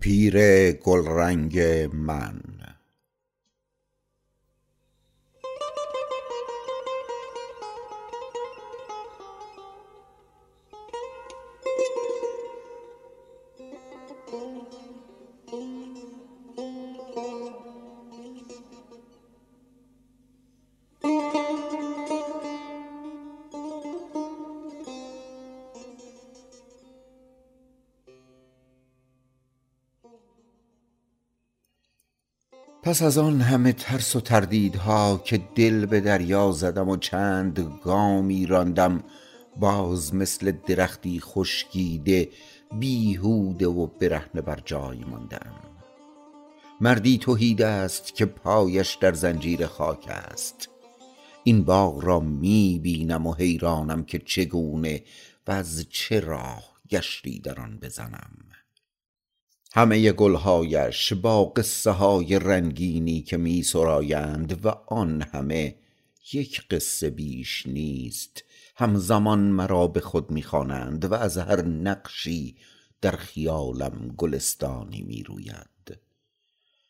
پیر گلرنگ من. پس از آن همه ترس و تردیدها که دل به دریا زدم و چند گامی راندم باز مثل درختی خشکیده بیهوده و برهنه بر جای مانده ام مردی تهی دست که پایش در زنجیر خاک است. این باغ را می بینم و حیرانم که چگونه و از چه راه گشتی در آن بزنم. همه گلهایش با قصه های رنگینی که می سرایند و آن همه یک قصه بیش نیست. همزمان مرا به خود می خوانند و از هر نقشی در خیالم گلستانی می روید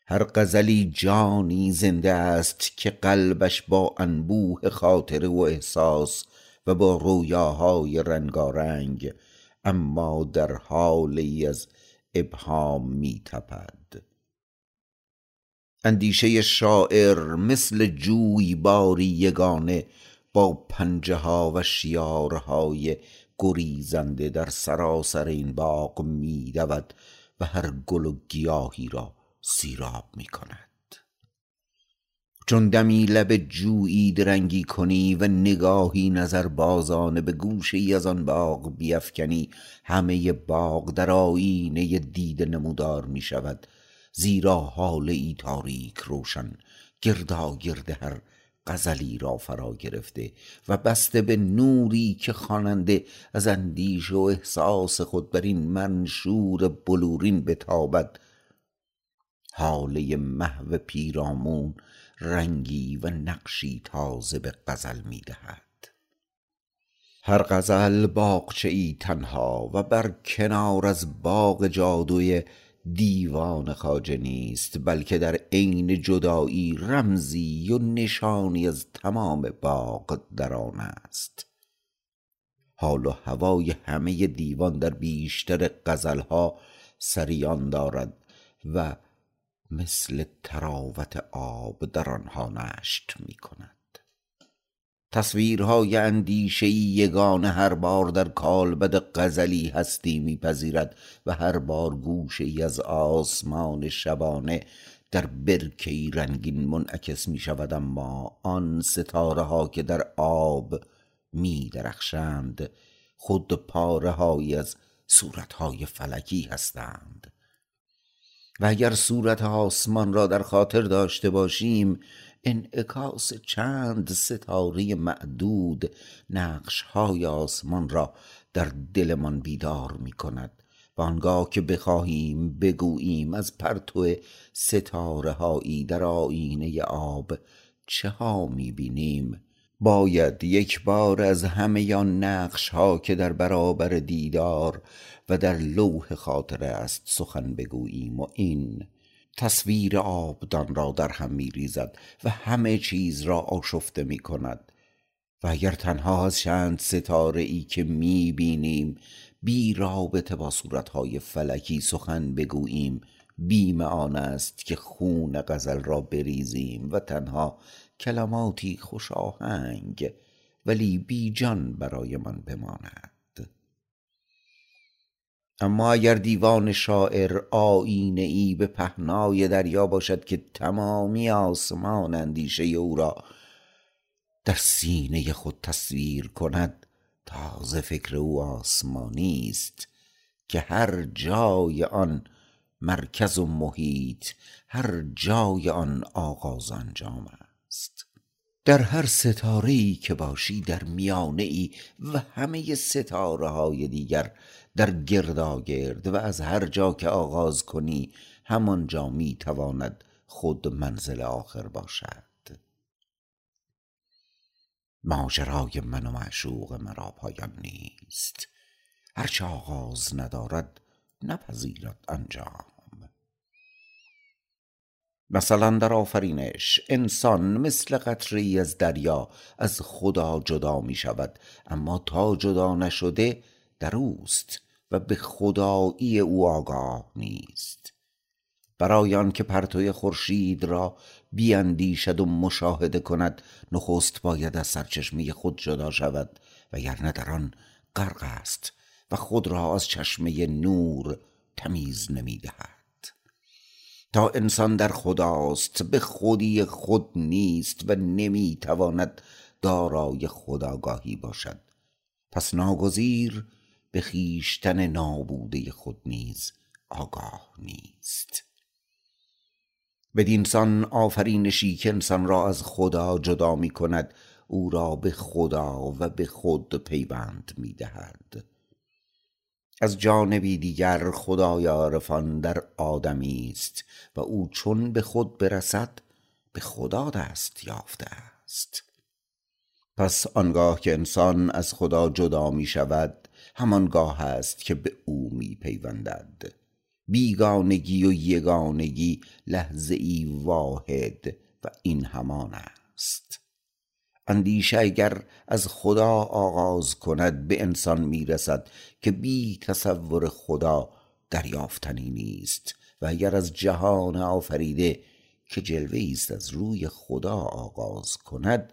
هر غزلی جانی زنده است که قلبش با انبوه خاطره و احساس و با رویاهای رنگارنگ اما در حالی از ابهام می تپد اندیشه شاعر مثل جویباری یگانه با پنجه ها و شیارهای گریزنده در سراسر این باغ می دود و هر گل و گیاهی را سیراب می کند چون دمی لب جویی درنگی کنی و نگاهی نظر بازانه به گوشه ای از آن باغ بیفکنی همه باغ در آیینه دیده نمودار می شود. زیرا حاله ای تاریک روشن گرداگرد هر غزلی را فرا گرفته و بسته به نوری که خواننده از اندیشه و احساس خود بر این منشور بلورین بتابد. هاله محو پیرامون رنگی و نقشی تازه به غزل می دهد. هر غزل باغچه ای تنها و بر کنار از باغ جادوی دیوان خواجه نیست بلکه در عین جدایی رمزی و نشانی از تمام باغ در آن است. حال و هوای همه دیوان در بیشتر غزلها سریان دارد و مثل تراوت آب در آنها نشت می کند تصویرهای اندیشه یگانه هر بار در کالبد غزلی هستی میپذیرد و هر بار گوشه ای از آسمان شبانه در برکه رنگین منعکس می شود اما آن ستاره ها که در آب می درخشند خود پاره های از صورت های فلکی هستند. و اگر صورت آسمان را در خاطر داشته باشیم انعکاس چند ستاره معدود نقش های آسمان را در دلمان بیدار می کند و آنگاه که بخواهیم بگوییم از پرتو ستاره هایی در آینه آب چه ها می بینیم باید یک بار از همه آن نقش ها که در برابر دیدار و در لوح خاطره است سخن بگوییم و این تصویر آبدان را در هم می ریزد و همه چیز را آشفته می کند و اگر تنها از چند ستاره ای که می بینیم بی رابطه با صورتهای فلکی سخن بگوییم بیم آن است که خون غزل را بریزیم و تنها کلماتی خوش آهنگ ولی بی جان برای من بماند. اما اگر دیوان شاعر آینه ای به پهنای دریا باشد که تمامی آسمان اندیشه او را در سینه خود تصویر کند تازه فکر او آسمانی است که هر جای آن مرکز و محیط هر جای آن آغاز انجام است در هر ستاره ای که باشی در میانه ای و همه ستاره های دیگر در گرداگرد و از هر جا که آغاز کنی همانجا می تواند خود منزل آخر باشد. ماجرای من و معشوق مرا پایان نیست. هرچه آغاز ندارد نپذیرد انجام مثلا در آفرینش انسان مثل قطره از دریا از خدا جدا می شود اما تا جدا نشده در اوست و به خدایی او آگاه نیست. برای که پرتوی خورشید را بیاندیشد و مشاهده کند نخست باید از سرچشمه خود جدا شود وگرنه در آن غرق است و خود را از چشمه نور تمیز نمی‌دهد. تا انسان در خداست به خودی خود نیست و نمی‌تواند دارای خداگاهی باشد. پس ناگزیر به خیشتن نابوده خود نیز آگاه نیست. بدینسان آفرینشی که انسان را از خدا جدا می کند او را به خدا و به خود پیوند می دهد از جانبی دیگر خدای عارفان در آدمی است و او چون به خود برسد به خدا دست یافته است. پس آنگاه که انسان از خدا جدا می شود همانگاه است که به او می پیوندد. بیگانگی و یگانگی لحظه ای واحد و این همان است. اندیشه اگر از خدا آغاز کند به انسان می‌رسد که بی تصور خدا دریافتنی نیست و اگر از جهان آفریده که جلوه است از روی خدا آغاز کند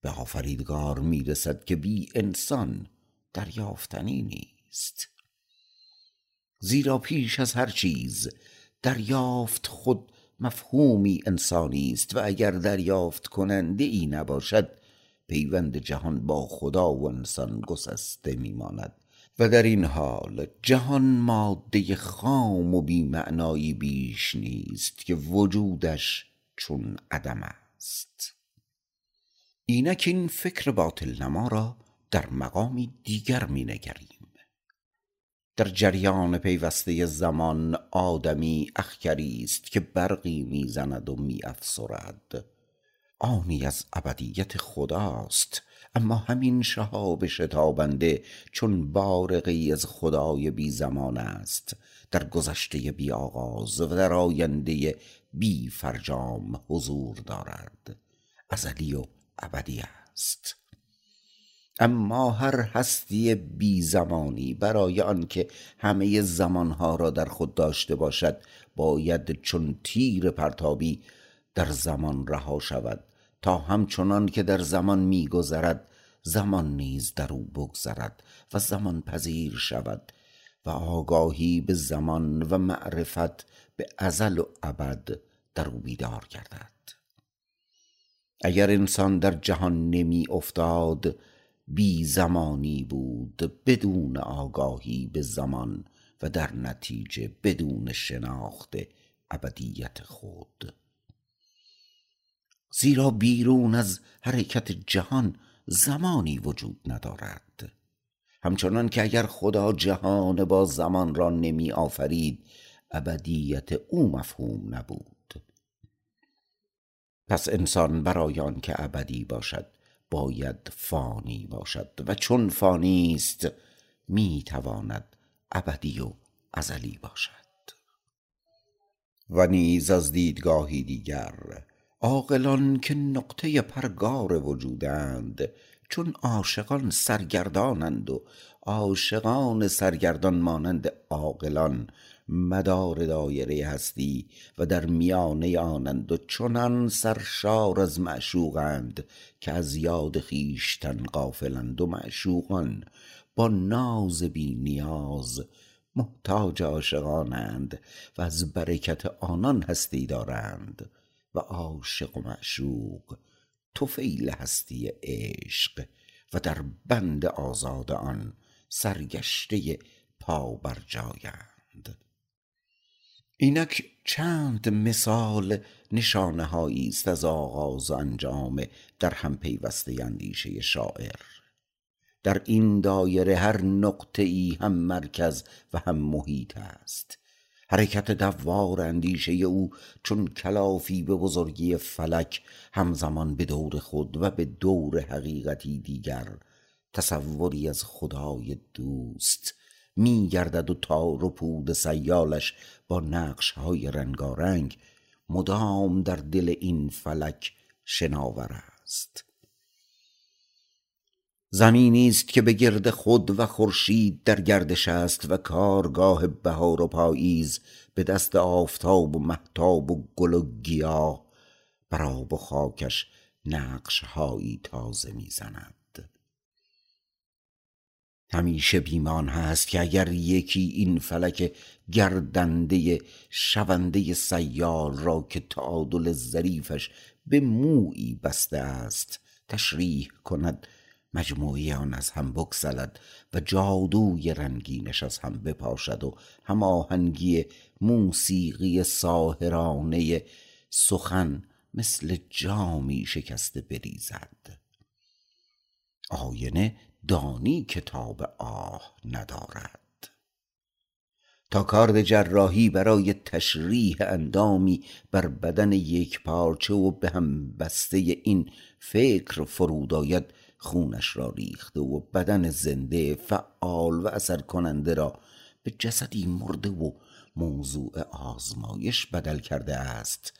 به آفریدگار می‌رسد که بی انسان دریافتنی نیست. زیرا پیش از هر چیز دریافت خود مفهومی انسانی است و اگر دریافت کننده ای نباشد پیوند جهان با خدا و انسان گسسته میماند. و در این حال جهان ماده خام و بی معنایی بیش نیست که وجودش چون عدم است. اینک این فکر باطل نما را در مقامی دیگر می نگریم در جریان پیوسته زمان آدمی اخگری است که برقی می‌زند و میافسرد. آنی از ابدیت خداست اما همین شهاب شتابنده چون بارقی از خدای بی زمان است. در گذشته بی آغاز و در آینده بی فرجام حضور دارد. ازلی و ابدی است. اما هر هستی بی زمانی برای آنکه همه زمانها را در خود داشته باشد باید چون تیر پرتابی در زمان رها شود تا همچنان که در زمان میگذرد زمان نیز در او بگذرد و زمان پذیر شود و آگاهی به زمان و معرفت به ازل و ابد در او بیدار گردد. اگر انسان در جهان نمی افتاد بی زمانی بود بدون آگاهی به زمان و در نتیجه بدون شناخت ابدیت خود. زیرا بیرون از حرکت جهان زمانی وجود ندارد. همچنان که اگر خدا جهان با زمان را نمی آفرید ابدیت او مفهوم نبود. پس انسان برای آن که ابدی باشد باید فانی باشد و چون فانی است می تواند ابدی و ازلی باشد. و نیز از دیدگاهی دیگر عاقلان که نقطه پرگار وجودند چون عاشقان سرگردانند و عاشقان سرگردان مانند عاقلان مدار دایره هستی و در میانه آنند و چنان سرشار از معشوقند که از یاد خویشتن غافلند و معشوقان با ناز بی نیاز محتاج عاشقانند و از برکت آنان هستی دارند و عاشق و معشوق طفیل هستی عشق و در بند آزاد آن سرگشته پا بر جایند. اینک چند مثال نشانه است از آغاز و انجام در هم پیوسته اندیشه شاعر. در این دایره هر نقطه ای هم مرکز و هم محیط است. حرکت دوار اندیشه او چون کلافی به بزرگی فلک همزمان به دور خود و به دور حقیقتی دیگر تصوری از خدای دوست می گردد و تار و پود سیالش با نقش های رنگارنگ مدام در دل این فلک شناور است. زمینی است که به گرد خود و خورشید در گردش است و کارگاه بهار و پاییز به دست آفتاب و مهتاب و گل و گیاه بر آب و خاکش نقش هایی تازه می‌زند. همیشه بیمان هست که اگر یکی این فلک گردنده شونده سیال را که تعادل ظریفش به مویی بسته است تشریح کند مجموعه آن از هم بگسلد و جادوی رنگینش از هم بپاشد و هماهنگی موسیقی ساهرانه سخن مثل جامی شکسته بریزد. آینه دانی کتاب آه ندارد. تا کارد جراحی برای تشریح اندامی بر بدن یک پارچه و به هم بسته این فکر فرود آید خونش را ریخته و بدن زنده فعال و اثر کننده را به جسدی مرده و موضوع آزمایش بدل کرده است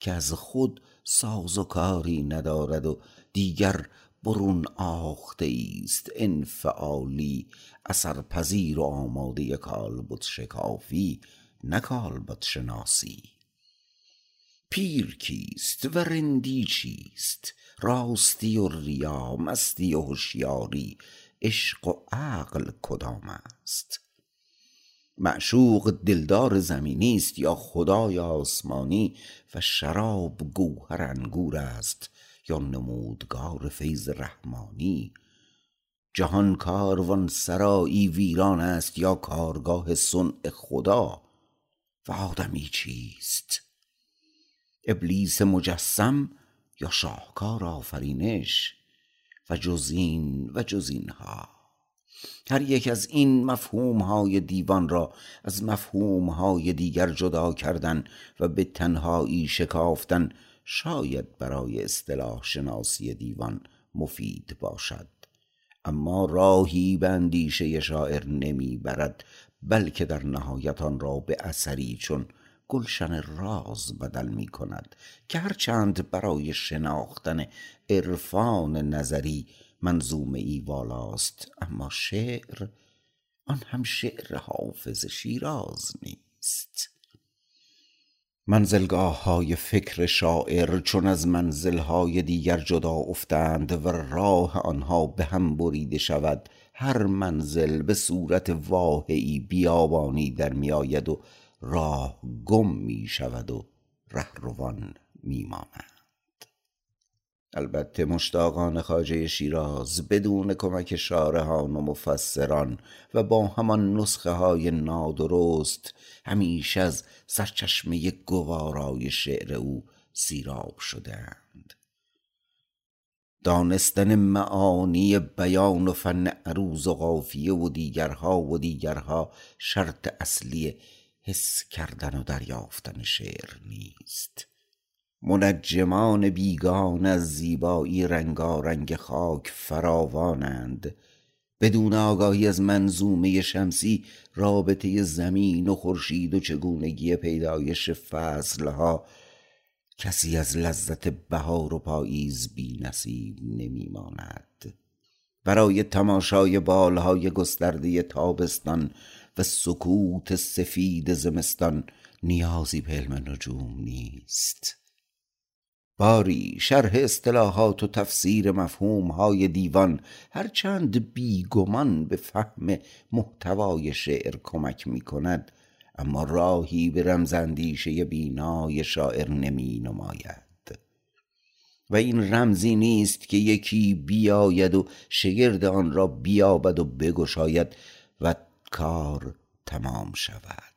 که از خود ساز و کاری ندارد و دیگر برون آخته است انفعالی اثرپذیر و آماده کالبد شکافی نه کالبد شناسی. پیر کیست و رندی چیست؟ راستی و ریا مستی و هوشیاری عشق و عقل کدام است؟ معشوق دلدار زمینی است یا خدای آسمانی و شراب گوهر انگور است؟ یا نمودگار فیض رحمانی. جهان کاروان سرایی ویران است یا کارگاه صنع خدا. و آدمی چیست؟ ابلیس مجسم یا شاهکار آفرینش؟ و جزین و جزین ها هر یک از این مفهوم های دیوان را از مفهوم های دیگر جدا کردن و به تنهایی شکافتن شاید برای اصطلاح شناسی دیوان مفید باشد. اما راهی به اندیشه شاعر نمی برد بلکه در نهایت آن را به اثری چون گلشن راز بدل می کند که هرچند برای شناختن عرفان نظری منظومه ای والاست اما شعر آن هم شعر حافظ شیراز نیست. منزلگاه های فکر شاعر چون از منزل های دیگر جدا افتند و راه آنها به هم بریده شود هر منزل به صورت واهی بیابانی در می آید و راه گم می شود و رهروان می ماند البته مشتاقان خاجه شیراز بدون کمک شارحان و مفسران و با همان نسخه های نادرست همیشه از سرچشمه گوارای شعر او سیراب شدهاند. دانستن معانی بیان و فن عروض و قافیه و دیگرها و دیگرها شرط اصلی حس کردن و دریافتن شعر نیست. منجمان بیگان از زیبایی رنگارنگ خاک فراوانند. بدون آگاهی از منظومه شمسی رابطه زمین و خورشید و چگونگی پیدایش فصلها. کسی از لذت بهار و پاییز بی نصیب نمی ماند برای تماشای بالهای گسترده تابستان و سکوت سفید زمستان نیازی به علم نجوم نیست. باری شرح اصطلاحات و تفسیر مفهوم های دیوان هرچند بیگمان به فهم محتوای شعر کمک می کند اما راهی به رمزندیشه بینای شاعر نمی نماید و این رمزی نیست که یکی بیاید و شگرد آن را بیابد و بگشاید و کار تمام شود.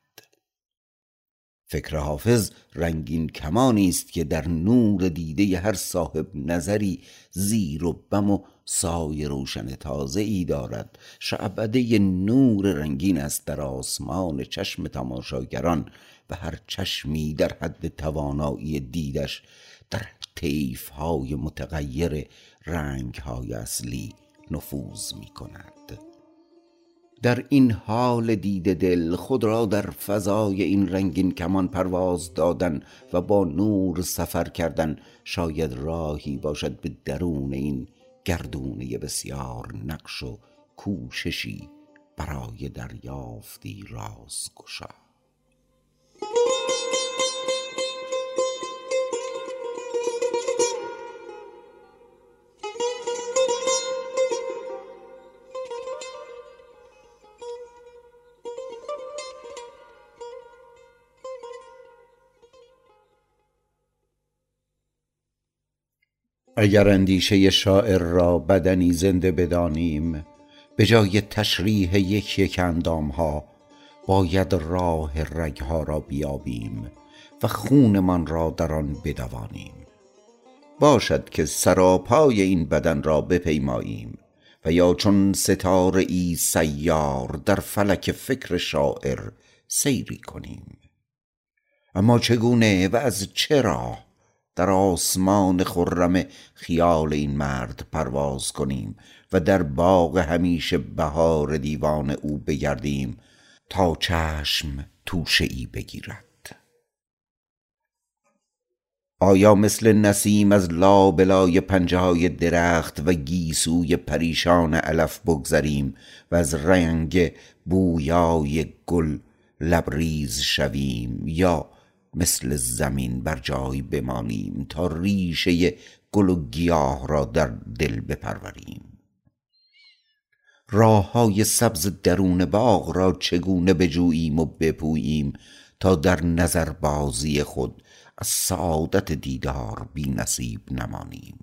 فکر حافظ رنگین کمانی است که در نور دیده هر صاحب نظری زیر و بم و سای روشن تازه ای دارد. شعبده نور رنگین است در آسمان چشم تماشاگران و هر چشمی در حد توانایی دیدش در طیف های متغیر رنگ های اصلی نفوذ می کند در این حال دیده دل خود را در فضای این رنگین کمان پرواز دادن و با نور سفر کردن. شاید راهی باشد به درون این گردونه بسیار نقش و کوششی برای دریافتی رازگشا. اگر اندیشه شاعر را بدنی زنده بدانیم به جای تشریح یک یک اندام ها باید راه رگ ها را بیابیم و خونمان را در آن بدوانیم. باشد که سراپای این بدن را بپیماییم و یا چون ستاره ای سیار در فلک فکر شاعر سیری کنیم. اما چگونه و از چه راه؟ در آسمان خرم خیال این مرد پرواز کنیم و در باغ همیشه بهار دیوان او بگردیم تا چشم توشه ای بگیرد. آیا مثل نسیم از لابلای پنجه های درخت و گیسوی پریشان علف بگذریم و از رنگ بویای گل لبریز شویم یا مثل زمین بر جای بمانیم تا ریشه گل و گیاه را در دل بپروریم. راه های سبز درون باغ را چگونه بجوییم و بپوییم تا در نظر بازی خود از سعادت دیدار بی نصیب نمانیم؟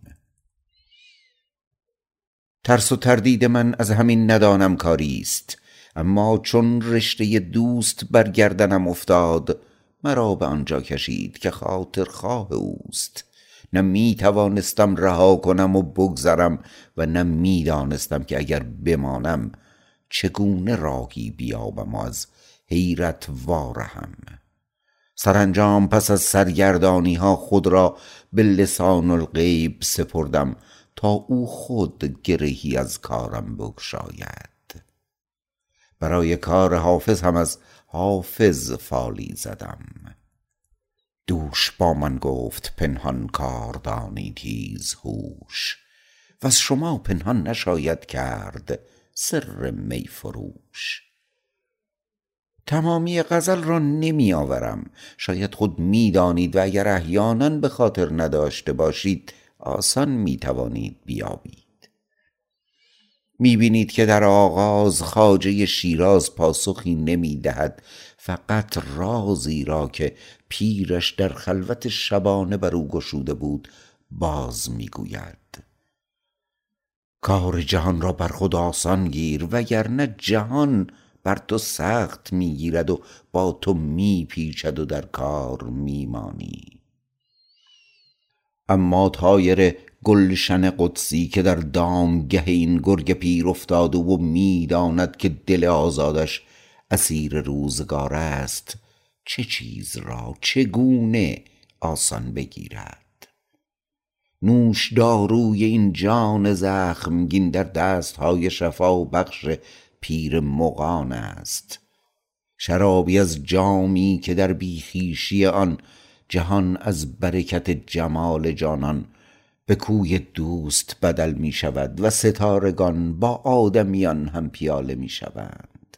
ترس و تردید من از همین ندانم کاری است اما چون رشته دوست برگردنم افتاد مرا به آنجا کشید که خاطر خواه اوست. نه می توانستم رها کنم و بگذرم و نه می دانستم که اگر بمانم چگونه راهی بیابم و از حیرت وارهم. سرانجام پس از سرگردانی ها خود را به لسان الغیب سپردم تا او خود گرهی از کارم بگشاید. برای کار حافظ هم از حافظ فالی زدم. دوش با من گفت پنهان کاردانی تیز هوش. و از شما پنهان نشاید کرد سر می فروش. تمامی غزل را نمی آورم. شاید خود می دانید و اگر احیانا به خاطر نداشته باشید آسان می توانید بیابید. می‌بینید که در آغاز خاجه شیراز پاسخی نمی‌دهد فقط رازی را که پیرش در خلوت شبانه بر او گشوده بود باز می‌گوید. کار جهان را بر خود آسان گیر وگرنه جهان بر تو سخت می‌گیرد و با تو میپیچد و در کار میمانی. اما تایر گلشن قدسی که در دامگه این گرگ پیر افتاده و می‌داند که دل آزادش اسیر روزگار است چه چیز را چگونه آسان بگیرد؟ نوش داروی این جان زخمگین در دست های شفا و بخش پیر مغان است. شرابی از جامی که در بیخیشی آن جهان از برکت جمال جانان به کوی دوست بدل می شود و ستارگان با آدمیان هم پیاله می شوند.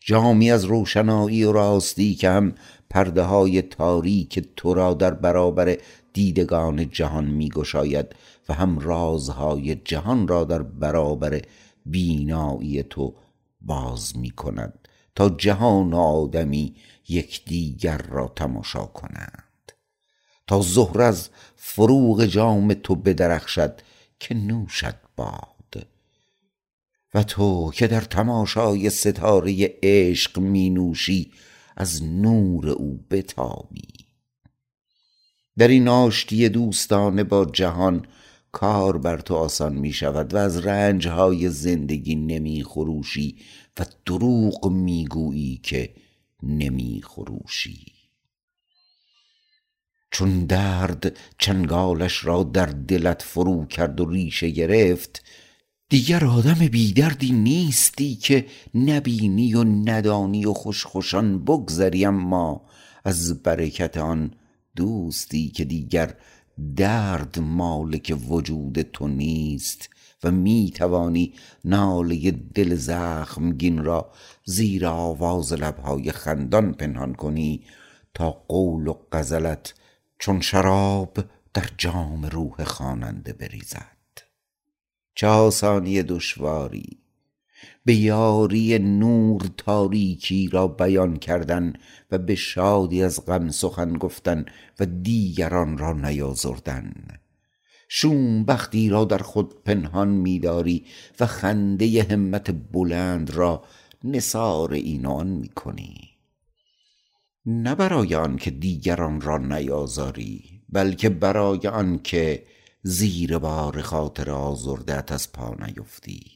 جامی از روشنایی و راستی که هم پرده های تاریک تو را در برابر دیدگان جهان می گشاید و هم رازهای جهان را در برابر بینایی تو باز می کند. تا جهان آدمی یکدیگر را تماشا کنند. تا زهر از فروغ جام تو بدرخشد که نوشد باد. و تو که در تماشای ستاره عشق می نوشی از نور او بتابی. در این آشتی دوستانه با جهان کار بر تو آسان می شود و از رنج های زندگی نمی خروشی. و دروغ می گویی که نمی خروشی چون درد چنگالش را در دلت فرو کرد و ریشه گرفت دیگر آدم بیدردی نیستی که نبینی و ندانی و خوش خوشان بگذری. اما از برکت آن دوستی که دیگر درد مالک وجود تو نیست و می توانی ناله دل زخمگین را زیر آواز لبهای خندان پنهان کنی تا قول و غزلت چون شراب در جام روح خواننده بریزد. چه آسانی دشواری! به یاری نور تاریکی را بیان کردن و به شادی از غم سخن گفتن و دیگران را نیازردن. شوم بختی را در خود پنهان میداری و خنده همت بلند را نثار این آن می‌کنی. نه برای آن که دیگران را نیازاری بلکه برای آن که زیر بار خاطر آزردت از پا نیفتی.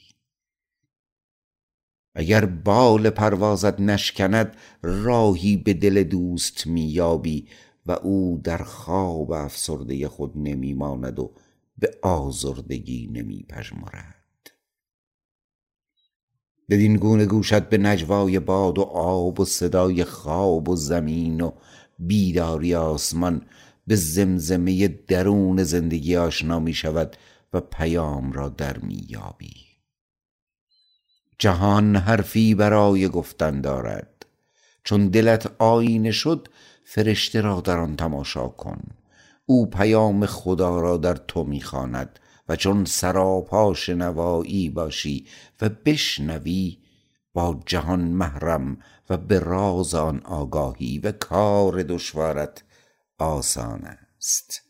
اگر بال پروازت نشکند راهی به دل دوست مییابی و او در خواب افسرده خود نمیماند و به آزردگی نمی پژمرد بدین گونه گوشت به نجوای باد و آب و صدای خواب و زمین و بیداری آسمان به زمزمه درون زندگی آشنا می شود و پیام را در میابی جهان حرفی برای گفتن دارد. چون دلت آینه شد فرشته را در آن تماشا کن. او پیام خدا را در تو می‌خواند و چون سراپا شنوایی باشی و بشنوی با جهان محرم و به راز آن آگاهی و کار دشوارت آسان است.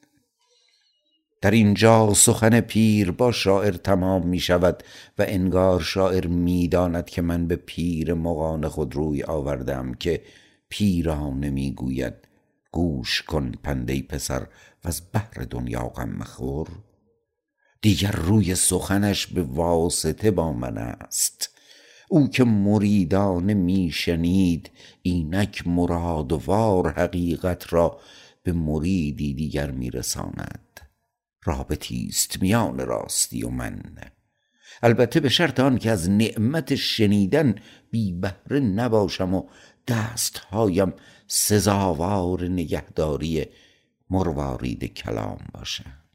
در اینجا سخن پیر با شاعر تمام می شود و انگار شاعر می داند که من به پیر مغان خود روی آوردم که پیرانه می گوید گوش کن پنده پسر و از بحر دنیا غم مخور. دیگر روی سخنش به واسطه با من است. او که مریدانه میشنید اینک مرادوار حقیقت را به مریدی دیگر میرساند رابطی است میان راستی و من. البته به شرط آن که از نعمت شنیدن بی بهره نباشم و دستهایم سزاوار نگهداری مروارید کلام باشند.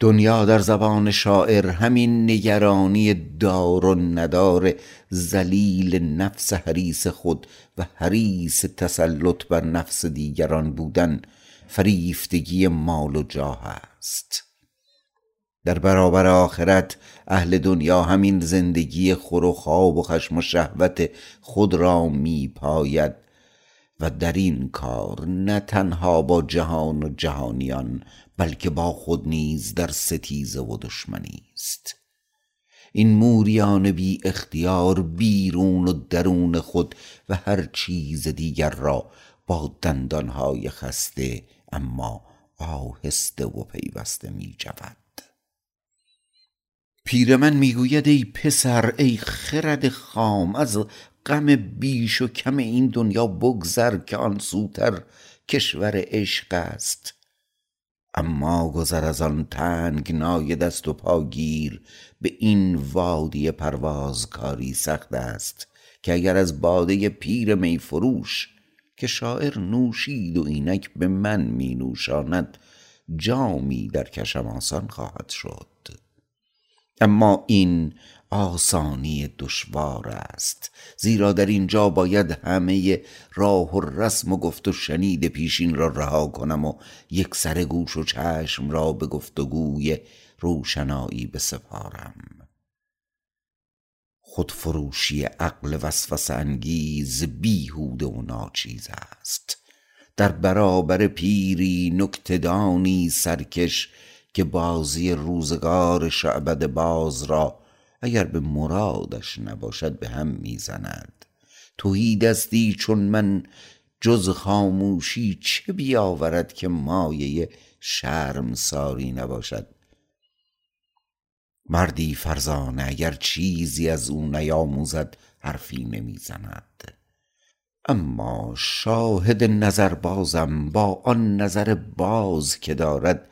دنیا در زبان شاعر همین نگرانی دار و ندار ذلیل نفس حریص خود و حریص تسلط بر نفس دیگران بودن فریفتگی مال و جاه است. در برابر آخرت اهل دنیا همین زندگی خور و خواب و خشم و شهوت خود را می پاید و در این کار نه تنها با جهان و جهانیان بلکه با خود نیز در ستیزه و دشمنی است. این موریان بی اختیار بیرون و درون خود و هر چیز دیگر را با دندانهای خسته اما آهسته و پیوسته می جود پیرمن می‌گوید ای پسر ای خرد خام از غم بیش و کم این دنیا بگذر که آن سوتر کشور عشق است. اما گذر از آن تنگنای دست و پاگیر به این وادی پرواز کاری سخت است که اگر از باده پیر می فروش که شاعر نوشید و اینک به من می نوشاند جامی در کشم آسان خواهد شد. اما این آسانی دشوار است زیرا در اینجا باید همه راه و رسم و گفت و شنید پیشین را رها کنم و یک سر گوش و چشم را به گفتگوی روشنایی بسپارم. خودفروشی عقل وسوسه انگیز بیهوده و ناچیز است. در برابر پیری نکتدانی سرکش که بازی روزگار شعبد باز را اگر به مرادش نباشد به هم می‌زند. تهیدستی چون من جز خاموشی چه بیاورد که مایه شرمساری نباشد؟ مردی فرزانه اگر چیزی از او نیاموزد حرفی نمی زند اما شاهد نظربازم با آن نظر باز که دارد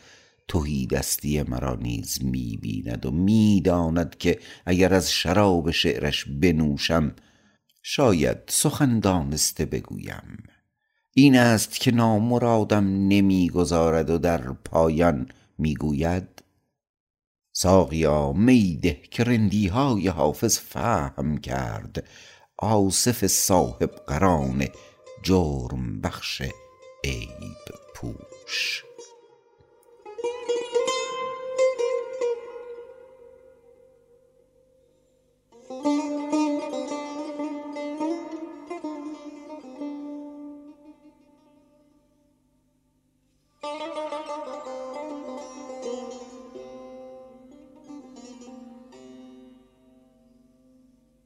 تهیدستی مرا نیز می بیند و می داند که اگر از شراب شعرش بنوشم شاید سخن دانسته بگویم. این است که نامرادم نمی گذارد و در پایان می گوید ساقیا می ده که رندی های حافظ فهم کرد آصف صاحب قران جرم بخش عیب پوش.